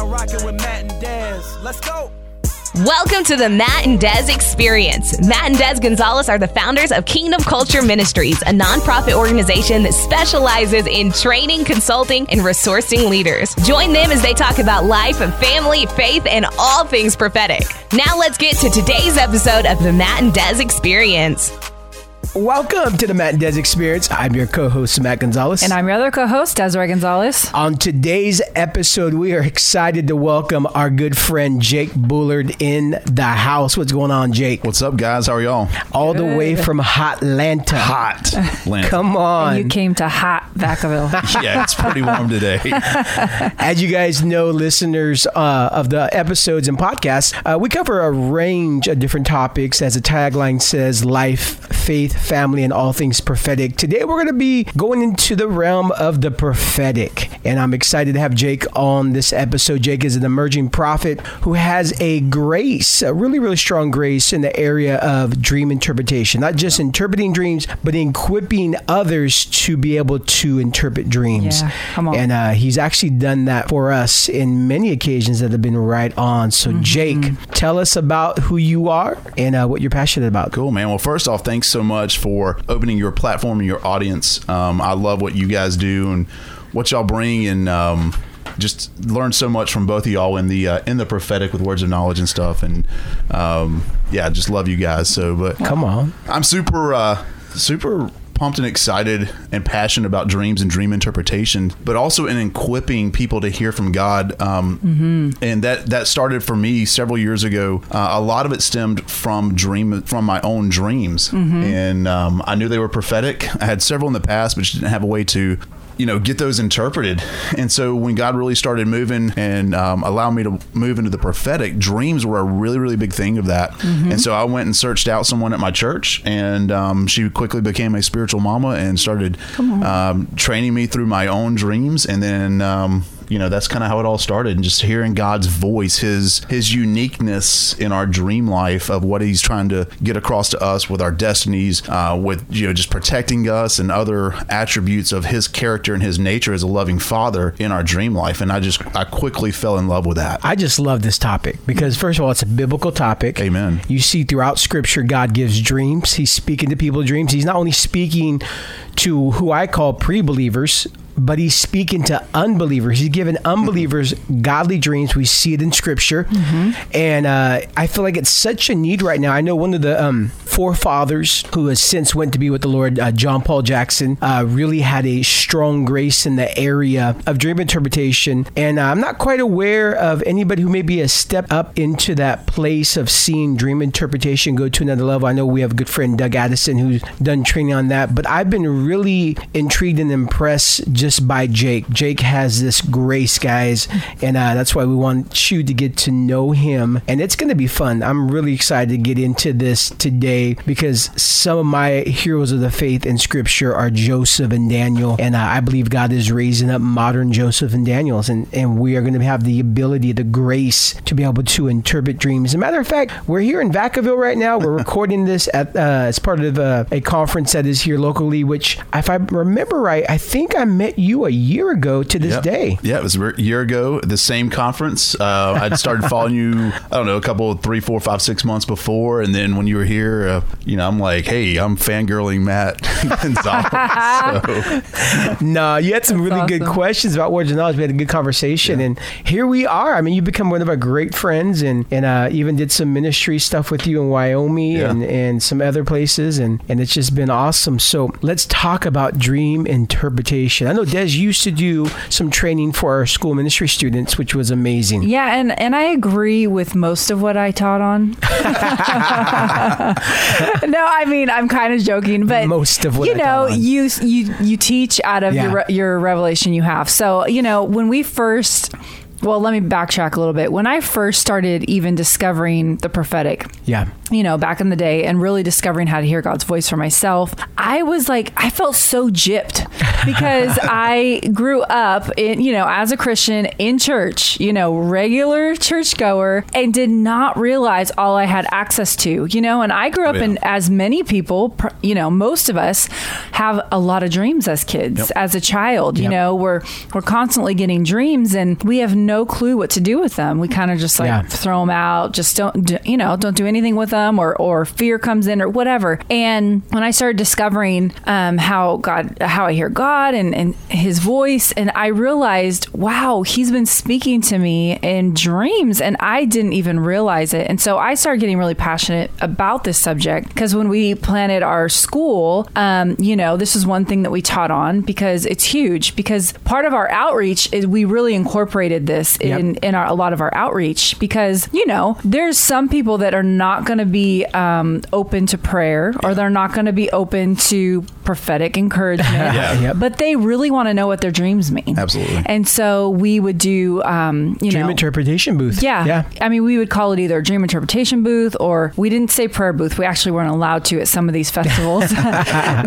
now rocking with Matt and Des. Let's go. Welcome to the Matt and Des Experience. Matt and Des Gonzalez are the founders of Kingdom Culture Ministries, a nonprofit organization that specializes in training, consulting, and resourcing leaders. Join them as they talk about life, family, faith, and all things prophetic. Now let's get to today's episode of the Matt and Des Experience. Welcome to the Matt and Des Experience. I'm your co-host Matt Gonzalez. And I'm your other co-host, Desiree Gonzalez. On today's episode, we are excited to welcome our good friend Jake Bullard in the house. What's going on, Jake? What's up, guys? How are y'all? All the way from Hot Atlanta. Hot. Atlanta. Come on. You came to hot Vacaville. yeah, it's pretty warm today. As you guys know, listeners uh, of the episodes and podcasts, uh, we cover a range of different topics. As the tagline says, life, faith, family, and all things prophetic. Today, we're going to be going into the realm of the prophetic. And I'm excited to have Jake on this episode. Jake is an emerging prophet who has a grace, a really, really strong grace in the area of dream interpretation. Not just interpreting dreams, but equipping others to be able to interpret dreams. Yeah, come on. And uh, he's actually done that for us in many occasions that have been right on. So, Mm-hmm. Jake, tell us about who you are and uh, what you're passionate about. Cool, man. Well, first off, thanks so much for opening your platform and your audience. Um, I love what you guys do and what y'all bring, and um, just learn so much from both of y'all in the uh, in the prophetic with words of knowledge and stuff. And um, yeah, just love you guys. So, but Come on. I'm super, uh, super pumped and excited and passionate about dreams and dream interpretation, but also in equipping people to hear from God. Um, And that that started for me several years ago. Uh, a lot of it stemmed from dream from my own dreams, and um, I knew they were prophetic. I had several in the past, but just didn't have a way to you know get those interpreted. And so when god really started moving and um, allowed me to move into the prophetic dreams were a really really big thing of that. And so i went and searched out someone at my church and um, she quickly became a spiritual mama and started um, training me through my own dreams. And then um, you know that's kind of how it all started and just hearing god's voice his his uniqueness in our dream life of what he's trying to get across to us with our destinies uh, with you know just protecting us and other attributes of his character and his nature as a loving father in our dream life and i just i quickly fell in love with that I just love this topic because, first of all, it's a biblical topic. Amen. You see throughout Scripture, God gives dreams. He's speaking to people dreams. He's not only speaking to who I call pre believers, but he's speaking to unbelievers. He's giving unbelievers godly dreams. We see it in Scripture. And uh, I feel like it's such a need right now. I know one of the um, forefathers who has since went to be with the Lord, uh, John Paul Jackson, uh, really had a strong grace in the area of dream interpretation. And uh, I'm not quite aware of anybody who maybe has stepped up into that place of seeing dream interpretation go to another level. I know we have a good friend, Doug Addison, who's done training on that. But I've been really intrigued and impressed just by Jake. Jake has this grace, guys. And uh, that's why we want you to get to know him. And it's going to be fun. I'm really excited to get into this today because some of my heroes of the faith in scripture are Joseph and Daniel. And uh, I believe God is raising up modern Joseph and Daniels. And, and we are going to have the ability, the grace to be able to interpret dreams. As a matter of fact, we're here in Vacaville right now. We're recording this at uh, as part of uh, a conference that is here locally, which, if I remember right, I think I met you a year ago to this Yep. day. Yeah, it was a year ago, the same conference. Uh, I'd started following you, I don't know, a couple, three, four, five, six months before. And then when you were here, uh, you know, I'm like, hey, I'm fangirling Matt Gonzalez. So, No, you had some really good questions about words of knowledge. We had a good conversation, and here we are. I mean, you become one of our great friends, and and uh, even did some ministry stuff with you in Wyoming Yeah. and and some other places, and and it's just been awesome. So let's talk about dream interpretation. I know Des used to do some training for our school ministry students, which was amazing. Yeah, and and I agree with most of what I taught on. no, I mean I'm kind of joking, but Most of what you I know you you you teach out of Yeah. your your revelation you have. So you know when we first. Well, let me backtrack a little bit. When I first started even discovering the prophetic, Yeah. you know, back in the day and really discovering how to hear God's voice for myself, I was like, I felt so gypped because I grew up in, you know, as a Christian in church, you know, regular churchgoer, and did not realize all I had access to, you know. And I grew up Yeah. in, as many people, pr- you know, most of us have a lot of dreams as kids, Yep. as a child. You Yep. know, we're we're constantly getting dreams, and we have no clue what to do with them. We kind of just like Yeah. throw them out, just don't, do, you know, don't do anything with them, or or fear comes in, or whatever. And when I started discovering um, how God, how I hear God and and His voice, and I realized, wow, He's been speaking to me in dreams, and I didn't even realize it. And so I started getting really passionate about this subject because when we planted our school, um, you know, this is one thing that we taught on because it's huge. Because part of our outreach is we really incorporated this Yep. in in our, a lot of our outreach because you know there's some people that are not going to be um, open to prayer or they're not going to be open to prophetic encouragement Yeah. Yep. but they really want to know what their dreams mean Absolutely. and so we would do um, you Dream know interpretation booth. yeah. Yeah. I mean, we would call it either a dream interpretation booth or we didn't say prayer booth. We actually weren't allowed to at some of these festivals.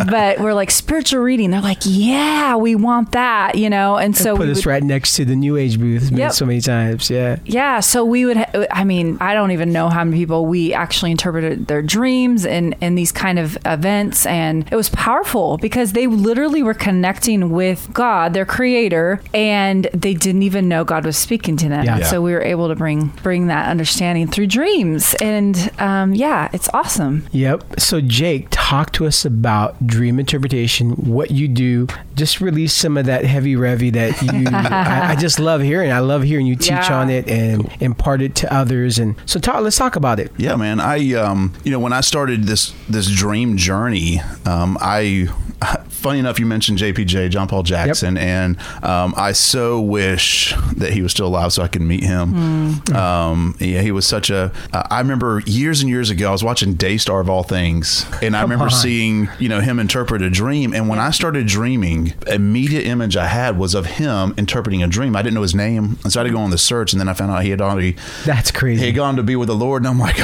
but we're like spiritual reading. They're like, yeah, we want that, you know? And so Put we us would, right next to the New Age booth Yep. so many times. Yeah. yeah, so we would. Ha- I mean, I don't even know how many people we actually interpreted their dreams in in these kind of events, and it was powerful because they literally were connecting with God, their Creator, and they didn't even know God was speaking to them. Yeah. Yeah. So we were able to bring bring that understanding through dreams, and um, yeah, it's awesome. Yep. So, Jake, talk to us about dream interpretation, what you do. Just release some of that heavy revy that you. I, I just love hearing. I love hearing you teach Yeah. on it and impart it to others. And so, talk. Let's talk about it. Yeah, man. I um, you know, when I started this this dream journey, um, I funny enough, you mentioned JPJ, John Paul Jackson, and um, I so wish that he was still alive so I could meet him. Um, yeah, he was such a. Uh, I remember years and years ago, I was watching Daystar of all things, and I remember on. seeing you know him interpret a dream. And when I started dreaming, immediate image I had was of him interpreting a dream. I didn't know his name, and so I had to go on the search, and then I found out he had already That's crazy. he had gone to be with the Lord, and I'm like,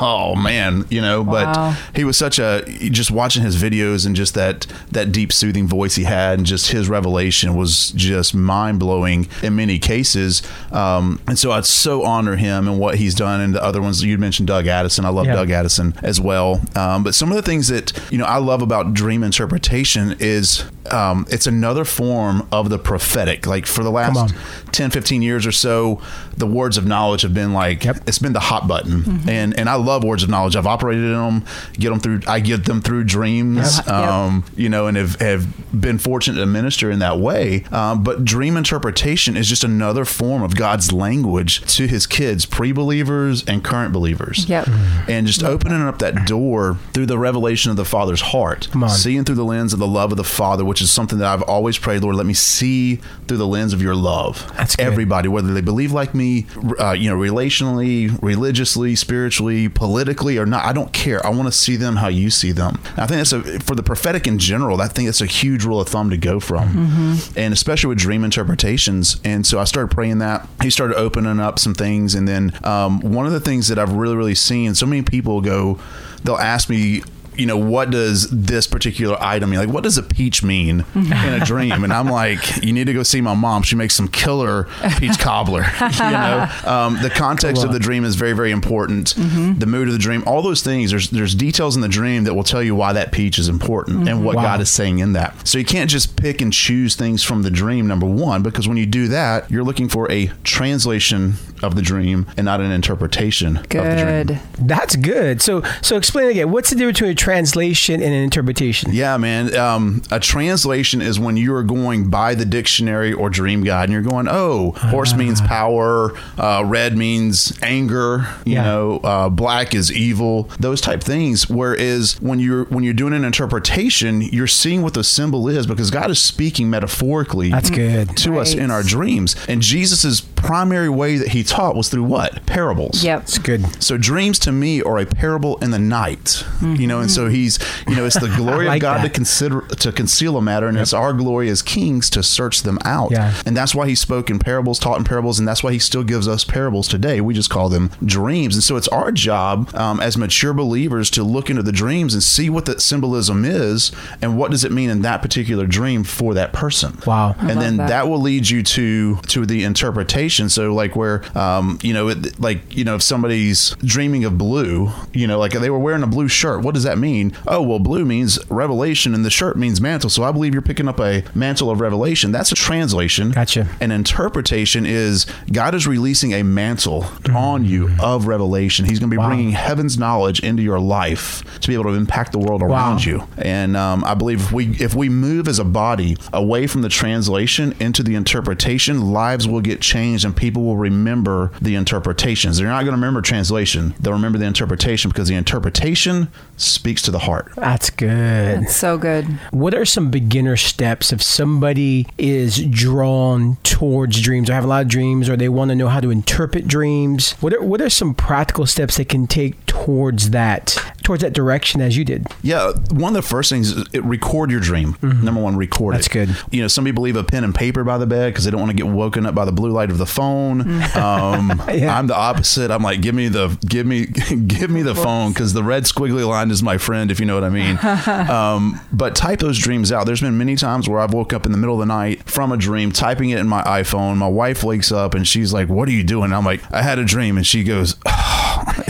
oh man, you know. Wow. But he was such a just watching his videos and just that that deep soothing voice he had, and just his revelation was just mind blowing in many cases. Um, and so I'd so honor him and what he's done, and the other ones you mentioned, Doug Addison. I love Yeah. Doug Addison as well. Um, but some of the things that you know I love about dream interpretation is um, it's another form of the prophetic. Like for the last 10, 15 years or so, the words of knowledge have been like Yep. it's been the hot button, and and I love words of knowledge. I've operated in them, get them through. I get them through dreams, Yep. um, you know, and have, have been fortunate to minister in that way. Um, but dream interpretation is just another form of God's language to His kids, pre-believers and current believers. Yep. and just opening up that door through the revelation of the Father's heart, seeing through the lens of the love of the Father, which is something that I've always prayed, Lord, let me see through the lens of Your love. That's good. everybody, whether they believe like me, uh, you know, relationally, religiously, spiritually, politically, or not. I don't care. I want to see them how you see them. And I think that's a for the prophetic in general. I think that's a huge rule of thumb to go from, and especially with dream interpretations. And so I started praying that. He started opening up some things, and then um, one of the things that I've really, really seen. So many people go, they'll ask me you know, what does this particular item mean? Like, what does a peach mean in a dream? And I'm like, you need to go see my mom. She makes some killer peach cobbler. you know, um, the context of the dream is very, very important. The mood of the dream, all those things. There's there's details in the dream that will tell you why that peach is important and what Wow. God is saying in that. So you can't just pick and choose things from the dream. Number one, because when you do that, you're looking for a translation of the dream and not an interpretation of the dream. Good. That's good. So, so explain again. What's the difference between a translation and an interpretation? Yeah, man. Um, a translation is when you are going by the dictionary or dream guide and you're going, oh, horse means power, uh, red means anger, you Yeah. know, uh, black is evil, those type things. Whereas when you're when you're doing an interpretation, you're seeing what the symbol is because God is speaking metaphorically That's good. to us in our dreams. And Jesus's primary way that he taught was through what? Parables. Yep. It's good. So dreams to me are a parable in the night, you know, and so he's, you know, it's the glory like of God that. to consider to conceal a matter, and it's our glory as kings to search them out. Yeah. And that's why he spoke in parables, taught in parables, and that's why he still gives us parables today. We just call them dreams. And so it's our job um, as mature believers to look into the dreams and see what that symbolism is and what does it mean in that particular dream for that person. Wow. I And then that. that. will lead you to to the interpretation. So like where um, you know it, like you know if somebody's dreaming of blue, you know like they were wearing a blue shirt. What does that mean? Oh well, blue means revelation, and the shirt means mantle. So I believe you're picking up a mantle of revelation. That's a translation. Gotcha. An interpretation is God is releasing a mantle Mm-hmm. on you of revelation. He's going to be bringing heaven's knowledge into your life to be able to impact the world around you. And um, I believe if we if we move as a body away from the translation into the interpretation, lives will get changed and people will remember the interpretations. They're not going to remember translation; they'll remember the interpretation because the interpretation speaks to the heart. That's good. That's so good. What are some beginner steps if somebody is drawn towards dreams or have a lot of dreams or they want to know how to interpret dreams? What are, what are some practical steps they can take towards that, towards that direction as you did? Yeah, one of the first things is it, record your dream. Number one, record Mm-hmm. That's it. good. You know, some people leave a pen and paper by the bed because they don't want to get woken up by the blue light of the phone. Um, Yeah. I'm the opposite. I'm like, give me the give me give me the phone because the red squiggly line is my friend, if you know what I mean. um, but type those dreams out. There's been many times where I've woke up in the middle of the night from a dream, typing it in my iPhone. My wife wakes up and she's like, "What are you doing?" I'm like, "I had a dream," and she goes.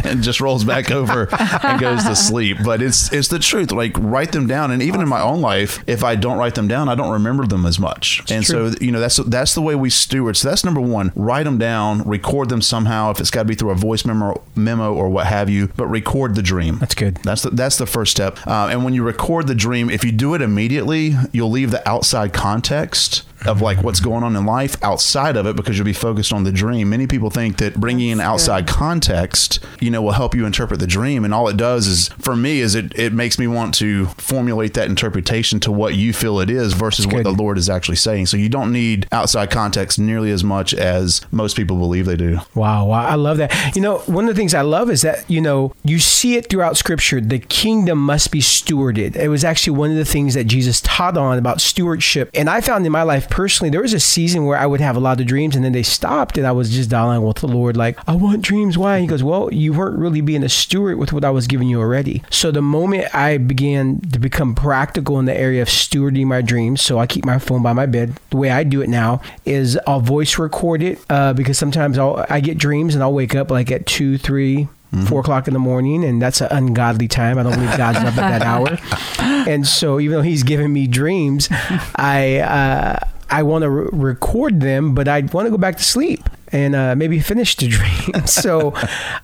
And just rolls back over and goes to sleep. But it's it's the truth. Like write them down, and even in my own life, if I don't write them down, I don't remember them as much. and so you know that's that's the way we steward. So that's number one. Write them down, record them somehow. If it's got to be through a voice memo, memo or what have you, but record the dream. That's good. That's the, that's the first step. Uh, and when you record the dream, if you do it immediately, you'll leave the outside context of like what's going on in life outside of it because you'll be focused on the dream. Many people think that bringing in outside context, you know, will help you interpret the dream. And all it does is, for me, is it it makes me want to formulate that interpretation to what you feel it is versus what the Lord is actually saying. So you don't need outside context nearly as much as most people believe they do. Wow, wow, I love that. You know, one of the things I love is that, you know, you see it throughout scripture. The kingdom must be stewarded. It was actually one of the things that Jesus taught on about stewardship. And I found in my life personally, there was a season where I would have a lot of dreams and then they stopped and I was just dialing with the Lord, like, I want dreams. Why? And he goes, Well, you weren't really being a steward with what I was giving you already. So the moment I began to become practical in the area of stewarding my dreams, so I keep my phone by my bed. The way I do it now is I'll voice record it uh, because sometimes I'll, I get dreams and I'll wake up like at two, three, four o'clock in the morning, and that's an ungodly time. I don't believe God's up at that hour. And so, even though He's giving me dreams, I uh, I want to re- record them, but I want to go back to sleep and uh, maybe finish the dream. so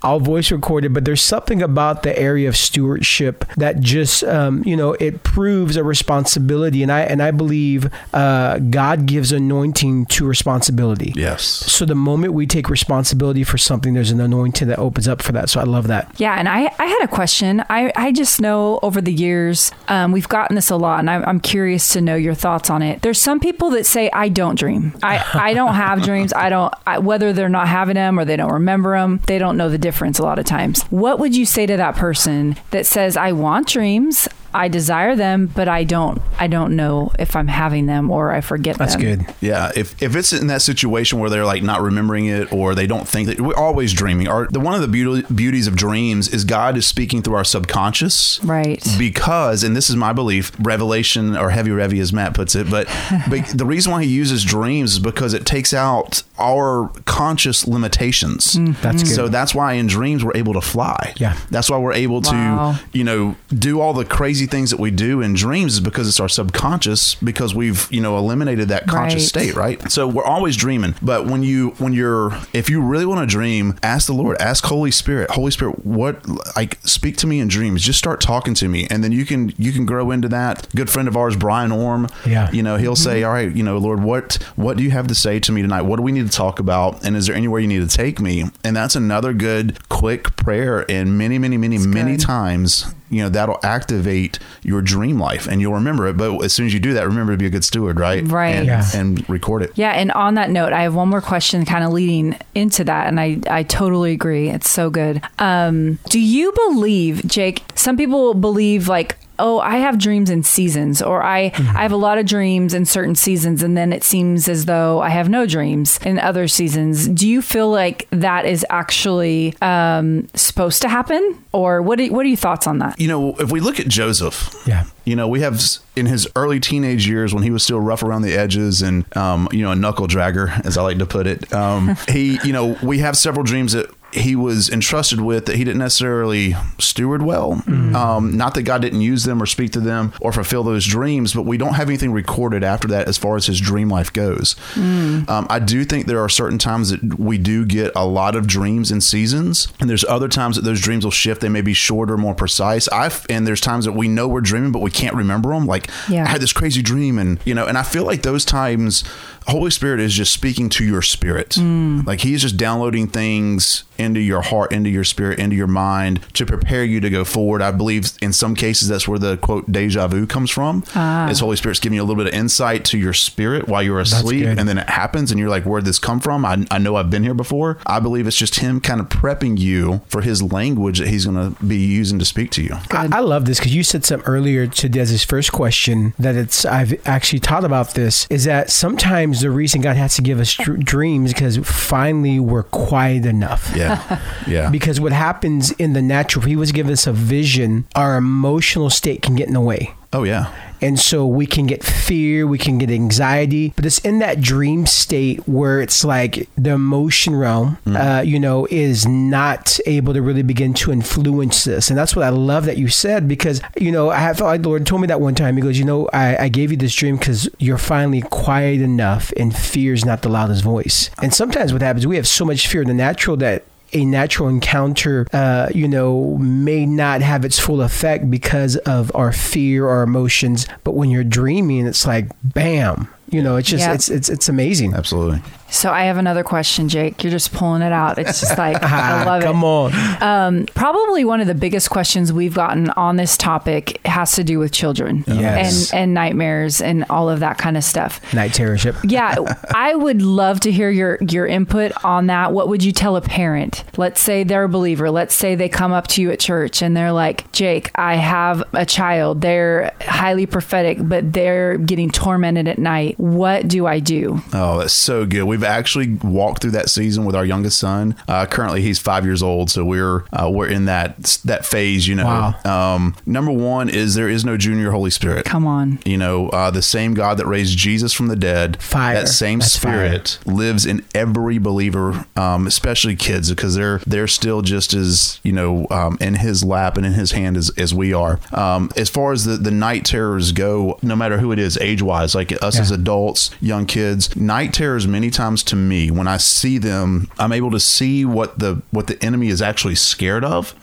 I'll voice record it. But there's something about the area of stewardship that just um, you know it proves a responsibility, and I and I believe uh, God gives anointing to responsibility. Yes. So the moment we take responsibility for something, there's an anointing that opens up for that. So I love that. Yeah, and I, I had a question. I, I just know over the years, um, we've gotten this a lot, and I'm, I'm curious to know your thoughts on it. There's some people that say, I don't dream. I, I don't have dreams. I don't, I, whether they're not having them or they don't remember them, they don't know the difference a lot of times. What would you say to that person that says, I want dreams? I desire them, but I don't. I don't know if I'm having them or I forget That's them. good. Yeah, if, if it's in that situation where they're like not remembering it or they don't think that we're always dreaming. Our, the one of the beauty, beauties of dreams is God is speaking through our subconscious. Right. Because, and this is my belief, revelation or heavy revy as Matt puts it, but, but the reason why he uses dreams is because it takes out our conscious limitations. Mm-hmm. That's good. So that's why in dreams we're able to fly. Yeah. That's why we're able Wow. to, you know, do all the crazy things that we do in dreams is because it's our subconscious because we've, you know, eliminated that conscious Right. state, right? So we're always dreaming. But when you when you're if you really want to dream, ask the Lord, ask Holy Spirit, Holy Spirit, what like speak to me in dreams. Just start talking to me and then you can you can grow into that. Good friend of ours, Brian Orme, Yeah. you know, he'll mm-hmm. say, All right, you know, Lord, what what do you have to say to me tonight? What do we need to talk about? And is there anywhere you need to take me? And that's another good quick prayer and many, many, many, many good. times you know that'll activate your dream life and you'll remember it but as soon as you do that remember to be a good steward right Right. and, Yeah. and record it Yeah, and on that note, I have one more question kind of leading into that, and I, I totally agree. It's so good. Um, do you believe, Jake, some people believe like, oh, I have dreams in seasons, or I, I have a lot of dreams in certain seasons, and then it seems as though I have no dreams in other seasons. Do you feel like that is actually um, supposed to happen? Or what, do, what are your thoughts on that? you know if we look at joseph Yeah. you know we have in his early teenage years when he was still rough around the edges and um, you know a knuckle dragger as i like to put it um, he you know we have several dreams that he was entrusted with that he didn't necessarily steward well. Um, not that God didn't use them or speak to them or fulfill those dreams, but we don't have anything recorded after that as far as his dream life goes. Um, I do think there are certain times that we do get a lot of dreams in seasons, and there's other times that those dreams will shift. They may be shorter, more precise. I've and there's times that we know we're dreaming, but we can't remember them. Like Yeah. I had this crazy dream, and you know, and I feel like those times. Holy Spirit is just speaking to your spirit. Mm. Like He's just downloading things into your heart, into your spirit, into your mind to prepare you to go forward. I believe in some cases that's where the quote deja vu comes from. Ah. Is Holy Spirit's giving you a little bit of insight to your spirit while you're asleep, and then it happens, and you're like, "Where'd this come from?" I, I know I've been here before. I believe it's just Him kind of prepping you for His language that He's going to be using to speak to you. I, I love this because you said something earlier to Des's first question that it's I've actually taught about this is that sometimes the reason God has to give us dr- dreams because finally we're quiet enough. Yeah, yeah. Because what happens in the natural, if He was giving us a vision, our emotional state can get in the way. Oh yeah. And so we can get fear, we can get anxiety, but it's in that dream state where it's like the emotion realm, uh, you know, is not able to really begin to influence this. And that's what I love that you said because, you know, I have, like the Lord told me that one time. He goes, you know, I, I gave you this dream because you're finally quiet enough and fear is not the loudest voice. And sometimes what happens, we have so much fear in the natural that a natural encounter, uh, you know, may not have its full effect because of our fear or emotions. But when you're dreaming, it's like bam. You know, it's just Yeah. it's it's it's amazing. Absolutely. So I have another question, Jake. You're just pulling it out. It's just like I love it. Come on. Um, probably one of the biggest questions we've gotten on this topic has to do with children Yes. and and nightmares and all of that kind of stuff. Night terrorship. Yeah, I would love to hear your your input on that. What would you tell a parent? Let's say they're a believer. Let's say they come up to you at church and they're like, "Jake, I have a child. They're highly prophetic, but they're getting tormented at night. What do I do?" Oh, that's so good. We've actually walked through that season with our youngest son. Uh, currently, he's five years old, so we're uh, we're in that that phase. You know, Wow. um, number one is there is no junior Holy Spirit. Come on. You know, uh, the same God that raised Jesus from the dead, Fire. that same That's Spirit lives in every believer, um, especially kids, because they're they're still just as you know um, in His lap and in His hand as, as we are. Um, as far as the the night terrors go, no matter who it is, age wise, like us Yeah. as adults, young kids, night terrors many times to me when I see them, I'm able to see what the what the enemy is actually scared of,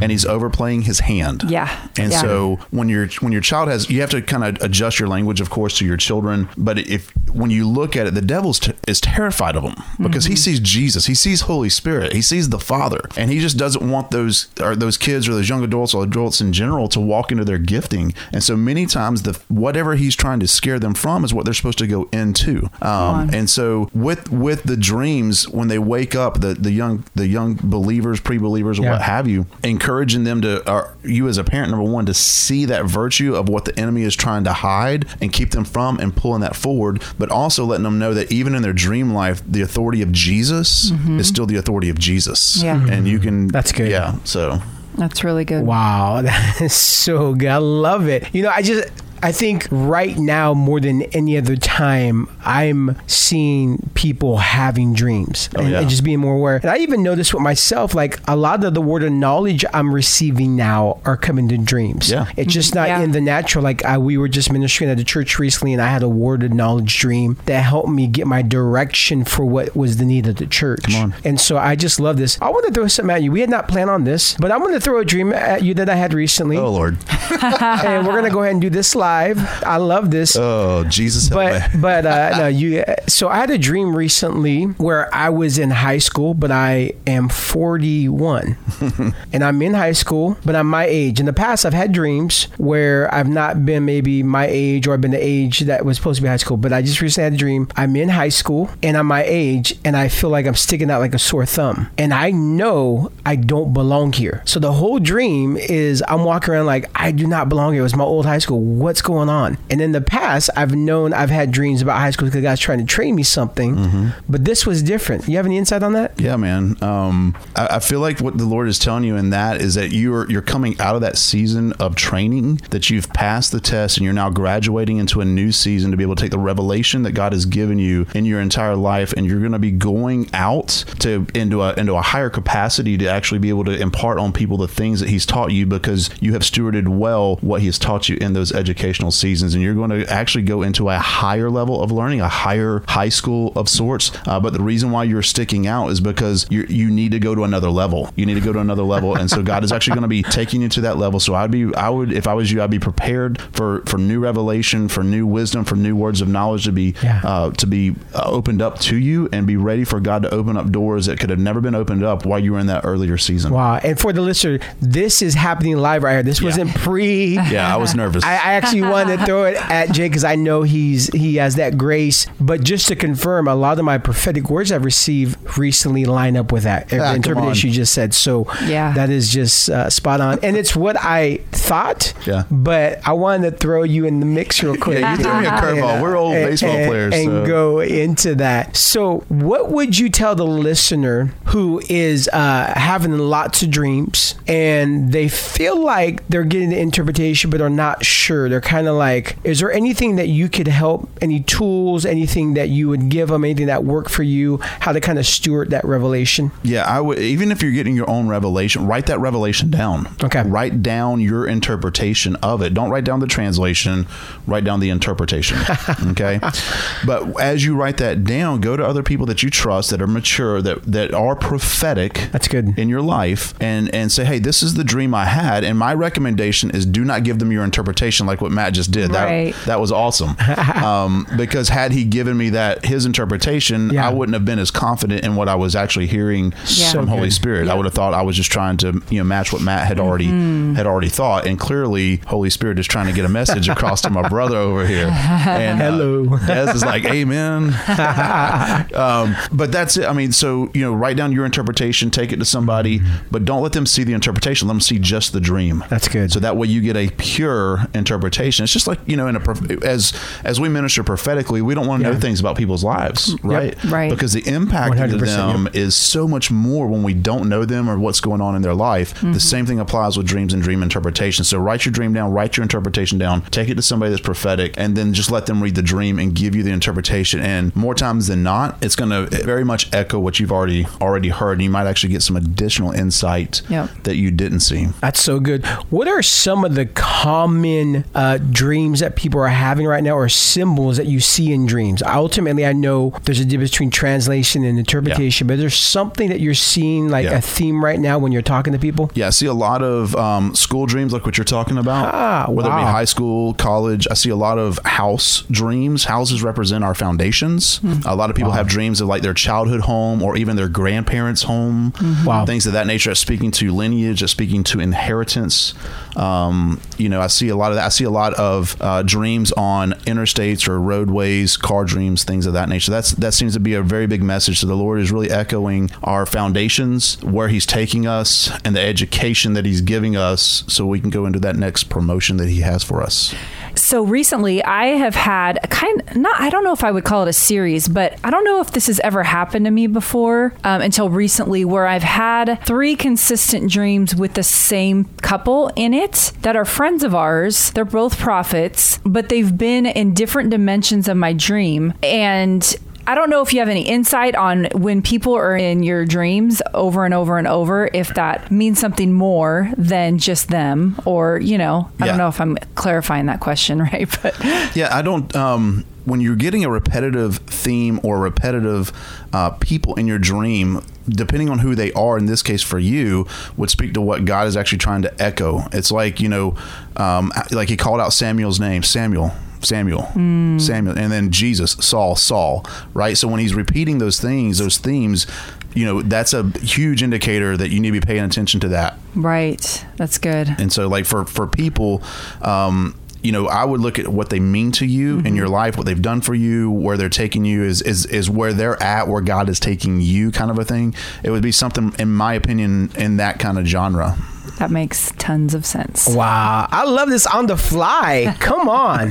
and he's overplaying his hand. Yeah. and Yeah. so when your when your child has you have to kind of adjust your language of course to your children but if when you look at it the devil t- is terrified of them because he sees jesus he sees holy spirit he sees the father and he just doesn't want those or those kids or those young adults or adults in general to walk into their gifting and so many times the whatever he's trying to scare them from is what they're supposed to go into um, and so with with the dreams when they wake up the the young the young believers pre-believers or Yeah. what have you encouraging them to or you as a parent number one to see that virtue of what the enemy is trying to hide and keep them from and pulling that forward but also letting them know that even in their dream life the authority of jesus mm-hmm. is still the authority of jesus Yeah. and you can That's good. yeah so That's really good. Wow, that is so good. I love it. You know, I just I think right now more than any other time, I'm seeing people having dreams oh, and, yeah. and just being more aware. And I even noticed with myself, like a lot of the word of knowledge I'm receiving now are coming to dreams. Yeah. it's just mm-hmm. not Yeah. in the natural. Like I, we were just ministering at the church recently, and I had a word of knowledge dream that helped me get my direction for what was the need of the church. Come on. And so I just love this. I want to throw something at you. We had not planned on this, but I'm going to throw a dream at you that I had recently. oh lord and we're going to go ahead and do this live. Live. I love this. Oh, Jesus help but me. but uh, no, you. So I had a dream recently where I was in high school, but I am 41, and I'm in high school, but I'm my age. In the past, I've had dreams where I've not been maybe my age or I've been the age that was supposed to be high school. But I just recently had a dream. I'm in high school and I'm my age, and I feel like I'm sticking out like a sore thumb, and I know I don't belong here. So the whole dream is I'm walking around like I do not belong here. It was my old high school. What's going on? And in the past, I've known I've had dreams about high school because God's trying to train me something. But this was different. You have any insight on that? Yeah, man. Um, I, I feel like what the Lord is telling you in that is that you're you're coming out of that season of training, that you've passed the test, and you're now graduating into a new season to be able to take the revelation that God has given you in your entire life, and you're going to be going out to into a into a higher capacity to actually be able to impart on people the things that He's taught you because you have stewarded well what He has taught you in those educational seasons, and you're going to actually go into a higher level of learning, a higher high school of sorts. Uh, but the reason why you're sticking out is because you you need to go to another level. You need to go to another level, and so God is actually going to be taking you to that level. So I'd be, I would, if I was you, I'd be prepared for for new revelation, for new wisdom, for new words of knowledge to be Yeah. uh, to be uh, opened up to you, and be ready for God to open up doors that could have never been opened up while you were in that earlier season. Wow. And for the listener, this is happening live right here. This wasn't pre. Yeah, I was nervous. I, I actually wanted to throw it at Jay because I know he's he has that grace. But just to confirm, a lot of my prophetic words I've received recently line up with that Ah, interpretation on. you just said. So Yeah. that is just uh, spot on, and it's what I thought. Yeah. But I wanted to throw you in the mix real quick. Yeah, you threw me a curveball. We're old baseball and, players, and so- go into that. So, what would you tell the listener who is uh, having lots of dreams and they feel like they're getting the interpretation but are not sure? They're kind of like, is there anything that you could help? Any tools? Anything that you would give them? Anything that worked for you? How to kind of steward that revelation? Yeah, I would. Even if you're getting your own revelation, write that revelation down. Okay. Write down your interpretation of it. Don't write down the translation. Write down the interpretation. okay. But as you write that down, go to other people that you trust that are mature, that that are prophetic. That's good. in your life, and and say, hey, this is the dream I had, and my recommendation is do not give them your interpretation like what Matt just did. Right. That that was awesome. um, because had he given me that his interpretation, Yeah. I wouldn't have been as confident in what I was actually hearing Yeah. from So Holy. Spirit. I would have thought I was just trying to you know match what Matt had already Mm-hmm. had already thought, and clearly Holy Spirit is trying to get a message across to my brother over here. And, uh, Hello. Des is like, Amen. um, but that's it. I mean, so you know, write down your interpretation, take it to somebody, but don't let them see the interpretation. Let them see just the dream. That's good. So that way you get a pure interpretation. It's just like you know, in a as as we minister prophetically, we don't want to Yeah. know things about people's lives, right? Right. Because the impact to 100%, them is so much more when we don't know them or what's going on in their life. The same thing applies with dreams and dream interpretation. So write your dream down, write your interpretation down, take it to somebody that's prophetic, and then just let them read the dream and give you the interpretation. And more times than not, it's going to very much echo what you've already already heard, and you might actually get some additional insight Yep. that you didn't see. That's so good. What are some of the common uh, dreams that people are having right now, or symbols that you see in dreams? Ultimately, I know there's a difference between translation and interpretation, but there's something that you're seeing, like Yeah. a theme right now when you're talking to people. Yeah, I see a lot of um, school dreams, like what you're talking about. Ah, Whether it be high school, college, I see a lot of house dreams. Houses represent our foundations. Hmm. A lot of people have dreams of like their childhood home or even their grandparents' home. Mm-hmm. Wow. Things of that nature. That's speaking to lineage. That's speaking to inheritance. Um, you know, I see a lot of that. I see a lot of uh, dreams on interstates or roadways, car dreams, things of that nature. That's that seems to be a very big message. So the Lord is really echoing our foundations, where He's taking us, and the education that He's giving us, so we can go into that next promotion that He has for us. So recently, I have had a kind not I don't know if I would call it a series, but I don't know if this has ever happened to me before um, until recently, where I've had three consistent dreams with the same couple in it that are friends of ours. They're both prophets, but they've been in different dimensions of my dream, and I don't know if you have any insight on when people are in your dreams over and over and over, if that means something more than just them, or, you know, I Yeah. don't know if I'm clarifying that question right, but Yeah, I don't. Um, when you're getting a repetitive theme or repetitive uh, people in your dream, depending on who they are, in this case for you, would speak to what God is actually trying to echo. It's like you know, um, like he called out Samuel's name, Samuel. Samuel, Samuel, and then Jesus, Saul, Saul, right? So when he's repeating those things, those themes, you know, that's a huge indicator that you need to be paying attention to that. Right. That's good. And so, like for for people, um, you know, I would look at what they mean to you in your mm-hmm. life, what they've done for you, where they're taking you is is is where they're at, where God is taking you, kind of a thing. It would be something, in my opinion, in that kind of genre. That makes tons of sense. Wow, I love this on the fly. Come on,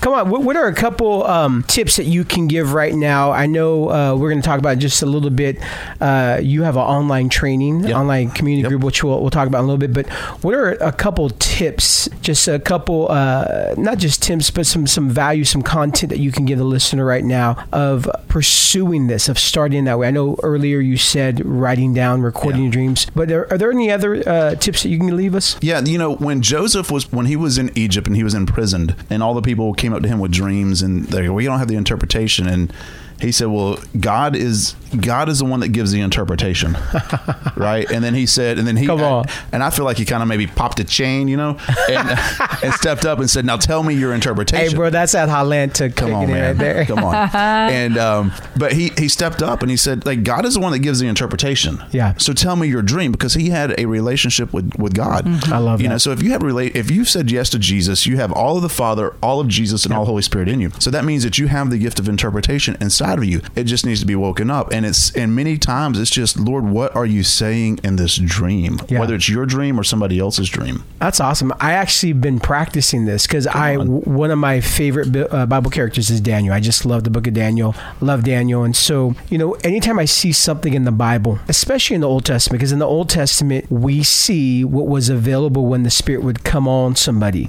come on. What, what are a couple um, tips that you can give right now? I know uh, we're going to talk about just a little bit. Uh, you have an online training, Yep. online community Yep. group, which we'll, we'll talk about in a little bit. But what are a couple tips? Just a couple, uh, not just tips, but some some value, some content that you can give the listener right now of pursuing this, of starting that way. I know earlier you said writing down, recording Yeah. your dreams, but are, are there any other uh, tips that you can leave us? Yeah, you know, when Joseph was when he was in Egypt and he was imprisoned, and all the people came up to him with dreams, and they go, "We don't have the interpretation," and he said, "Well, God is God is the one that gives the interpretation, right?" And then he said, and then he Come on. and I feel like he kind of maybe popped a chain, you know, and, and stepped up and said, "Now tell me your interpretation." Hey, bro, that's at Holland to Come on, man. Right. Come on. And um, but he he stepped up and he said, like God is the one that gives the interpretation. Yeah. So tell me your dream because he had a relationship with with God. I love you that. know. So if you have relate, if you've said yes to Jesus, you have all of the Father, all of Jesus, and all Holy Spirit in you. So that means that you have the gift of interpretation inside of you. It just needs to be woken up. And it's and many times it's just Lord, what are you saying in this dream? Yeah. Whether it's your dream or somebody else's dream. That's awesome. I actually been practicing this because I on. one of my favorite uh, Bible characters is Daniel. I just love the book of Daniel. Love Daniel, and so you know, anytime I see something in the Bible, especially in the Old Testament, because in the Old Testament we see what was available when the Spirit would come on somebody,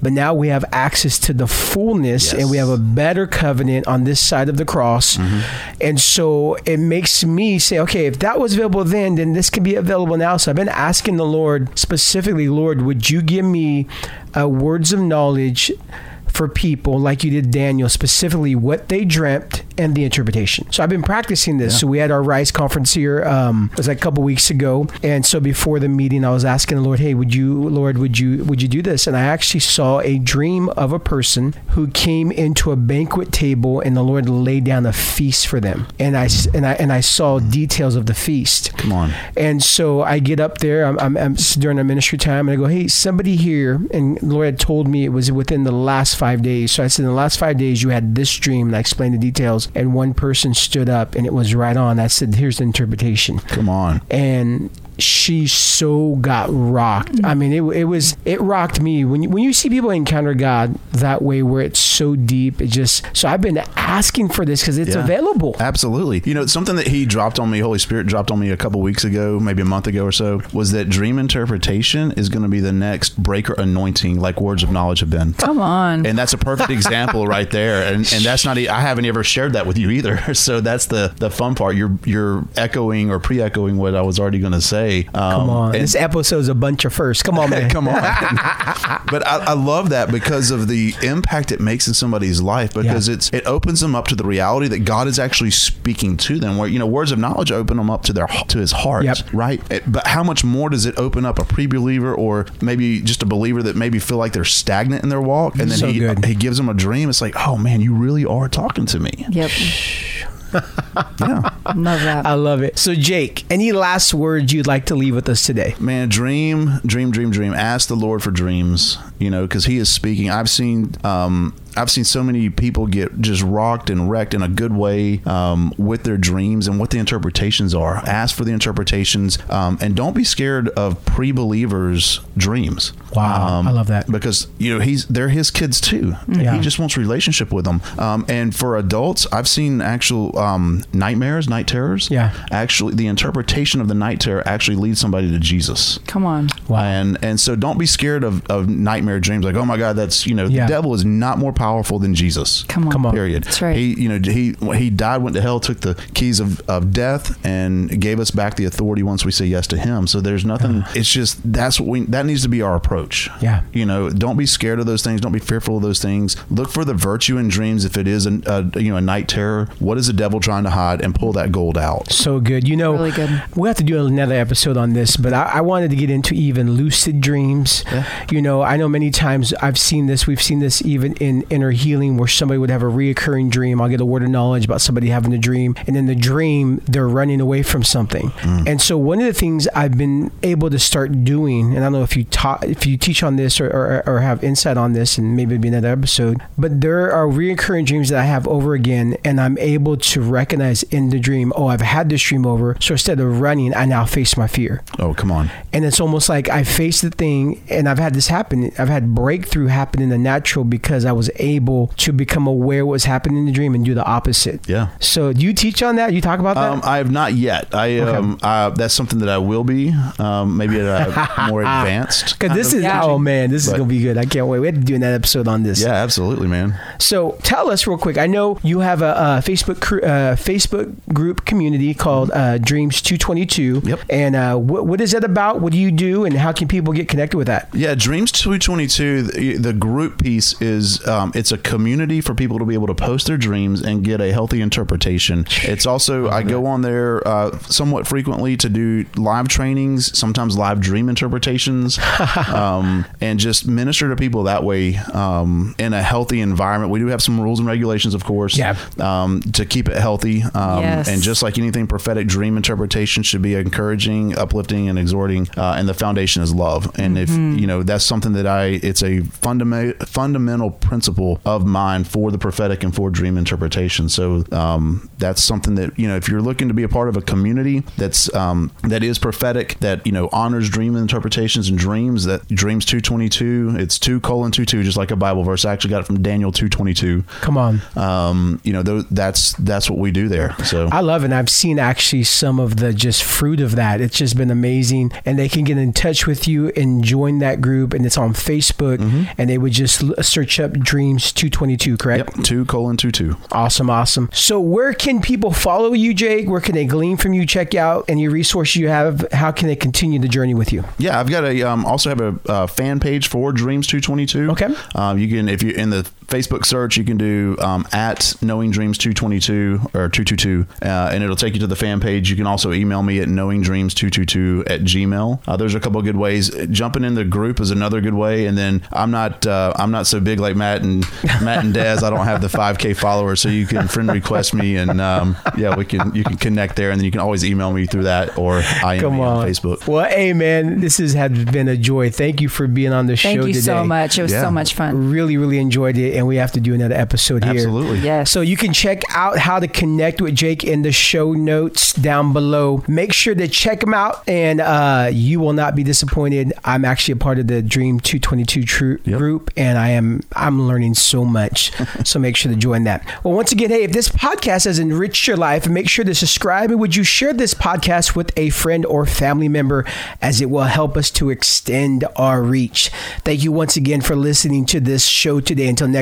but now we have access to the fullness, and we have a better covenant on this side of the cross, and so it makes me say, okay, if that was available then, then this can be available now. So I've been asking the Lord specifically, Lord, would you give me uh, words of knowledge? For people like you did Daniel, specifically what they dreamt and the interpretation. So I've been practicing this. So we had our Rise conference here. Um, it was like a couple weeks ago, and so before the meeting, I was asking the Lord, "Hey, would you, Lord, would you, would you do this?" And I actually saw a dream of a person who came into a banquet table, and the Lord laid down a feast for them. And I and I and I saw details of the feast. Come on. And so I get up there. I'm, I'm, I'm during our ministry time, and I go, "Hey, somebody here." And the Lord had told me it was within the last five days. So I said, "In the last five days, you had this dream." And I explained the details. And one person stood up, and it was right on. I said, "Here's the interpretation." Come on. and she so got rocked. I mean, it, it was it rocked me when you, when you see people encounter God that way, where it's so deep. It just so I've been asking for this because it's Yeah. available. Absolutely. You know, something that he dropped on me, Holy Spirit dropped on me a couple weeks ago, maybe a month ago or so, was that dream interpretation is going to be the next breaker anointing, like words of knowledge have been. Come on. And that's a perfect example right there. And and that's not I haven't ever shared that with you either. So that's the the fun part. You're you're echoing or pre-echoing what I was already going to say. Um, Come on, and- this episode's a bunch of firsts. Come on, man. Come on. but I, I love that because of the impact it makes in somebody's life because Yeah. it's it opens them up to the reality that God is actually speaking to them where you know words of knowledge open them up to their to his heart Yep. right It- but how much more does it open up a pre-believer or maybe just a believer that maybe feel like they're stagnant in their walk and then So he good. he gives him a dream it's like oh man you really are talking to me yep. yeah Love that. I love it. So, Jake, any last words you'd like to leave with us today? Man, dream, dream, dream, dream. Ask the Lord for dreams, you know, because He is speaking. I've seen, um, I've seen so many people get just rocked and wrecked in a good way um, with their dreams and what the interpretations are. Ask for the interpretations, um, and don't be scared of pre-believers' dreams. Wow, Um, I love that. because you know he's they're his kids too. Yeah. He just wants relationship with them. Um, and for adults, I've seen actual um, nightmares, night terrors. Yeah. actually, the interpretation of the night terror actually leads somebody to Jesus. Come on. Wow. And and so don't be scared of, of nightmare dreams like oh my god that's you know Yeah. the devil is not more powerful than Jesus. Come on. Come on. Period. That's right. He, you know, he he died, went to hell, took the keys of, of death, and gave us back the authority once we say yes to Him. So there's nothing. It's just that's what we that needs to be our approach. Yeah. You know, don't be scared of those things. Don't be fearful of those things. Look for the virtue in dreams. If it is a, a you know a night terror, what is the devil trying to hide, and pull that gold out. So good. You know, Really good. we'll have to do another episode on this, but I, I wanted to get into even lucid dreams. You know, I know many times I've seen this. We've seen this even in inner healing where somebody would have a reoccurring dream. I'll get a word of knowledge about somebody having a dream, and in the dream, they're running away from something. Mm. And so, one of the things I've been able to start doing, and I don't know if you taught, if you teach on this or, or, or have insight on this, and maybe it'd be another episode, but there are reoccurring dreams that I have over again, and I'm able to recognize in the dream, oh, I've had this dream over. So instead of running, I now face my fear. Oh, come on. And it's almost like I face the thing, and I've had this happen. I've had breakthrough happen in the natural because I was able to become aware what was happening in the dream and do the opposite. Yeah. So do you teach on that? You talk about that? Um, I have not yet. I um, uh, that's something that I will be. Um, maybe at a more advanced. Because this is Yeah. oh man, this is gonna be good. I can't wait. We have to do an episode on this. Yeah, absolutely, man. So tell us real quick. I know you have a, a Facebook cr- uh, Facebook group community called uh, Dreams Two Twenty Two. Yep. And uh, what, what is that about? What do you do, and how can people get connected with that? Yeah, Dreams 222, the, the group piece is um, it's a community for people to be able to post their dreams and get a healthy interpretation. It's also, I go on there uh, somewhat frequently to do live trainings, sometimes live dream interpretations, um, and just minister to people that way um, in a healthy environment. We do have some rules and regulations, of course, Yeah. um, to keep it healthy. Um, Yes. And just like anything, prophetic dream interpretation should be encouraging, uplifting, and exhorting. Uh, and the foundation is love. And if you know that's something that I, it's a fundamental fundamental principle of mine for the prophetic and for dream interpretation. So um, that's something that you know if you're looking to be a part of a community that's um, that is prophetic, that you know honors dream interpretations and dreams. That dreams two twenty two. It's two colon two two, just like a Bible verse. I actually got it from Daniel two twenty two. Come on. Um, you know, those, that's that's what we do there. So I love it. And I've seen actually some of the just fruit of that. It's just been amazing. And they can get in touch with you and join that group. And it's on Facebook. And they would just search up Dreams 222, correct? Yep, two colon two two. Awesome, awesome. So, where can people follow you, Jake? Where can they glean from you? Check out any resources you have. How can they continue the journey with you? Yeah, I've got a um, also have a uh, fan page for Dreams two twenty two. Okay. Um, you can if you're in the Facebook search you can do um, at Knowing Dreams two twenty two or two two two, uh, and it'll take you to the fan page. You can also email me at Knowing Dreams two two two at Gmail. Uh, there's a couple of good ways. Jumping in the group is another good way, and then I'm not uh, I'm not so big like Matt and Matt and Des. I don't have the five k followers, so you can friend request me, and um, yeah, we can you can connect there, and then you can always email me through that or I am on. on Facebook. Well, hey, man, this has been a joy. Thank you for being on the Thank show Thank you today. so much. It was Yeah. so much fun. Really, really enjoyed it, and we have to do another episode here. Absolutely. Yes. So you can check out how to connect with Jake in the show notes down below. Make sure to check him out, and uh, you will not be disappointed. I'm actually a part of the Dream 222 tru- Yep. group, and I am I'm learning so much. so make sure to join that. Well, once again, hey, if this podcast has enriched your life, make sure to subscribe, and would you share this podcast with a friend or family member, as it will help us to extend our reach. Thank you once again for listening to this show today. Until next